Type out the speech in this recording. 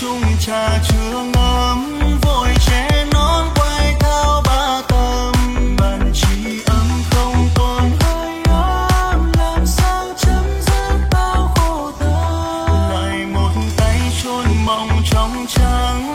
chung trà chưa ngấm, vội che nón quay thao ba tầm. Bàn chỉ ấm không còn hơi ấm, làm sao chấm dứt bao khổ tâm. Lại một tay chôn mộng trong trắng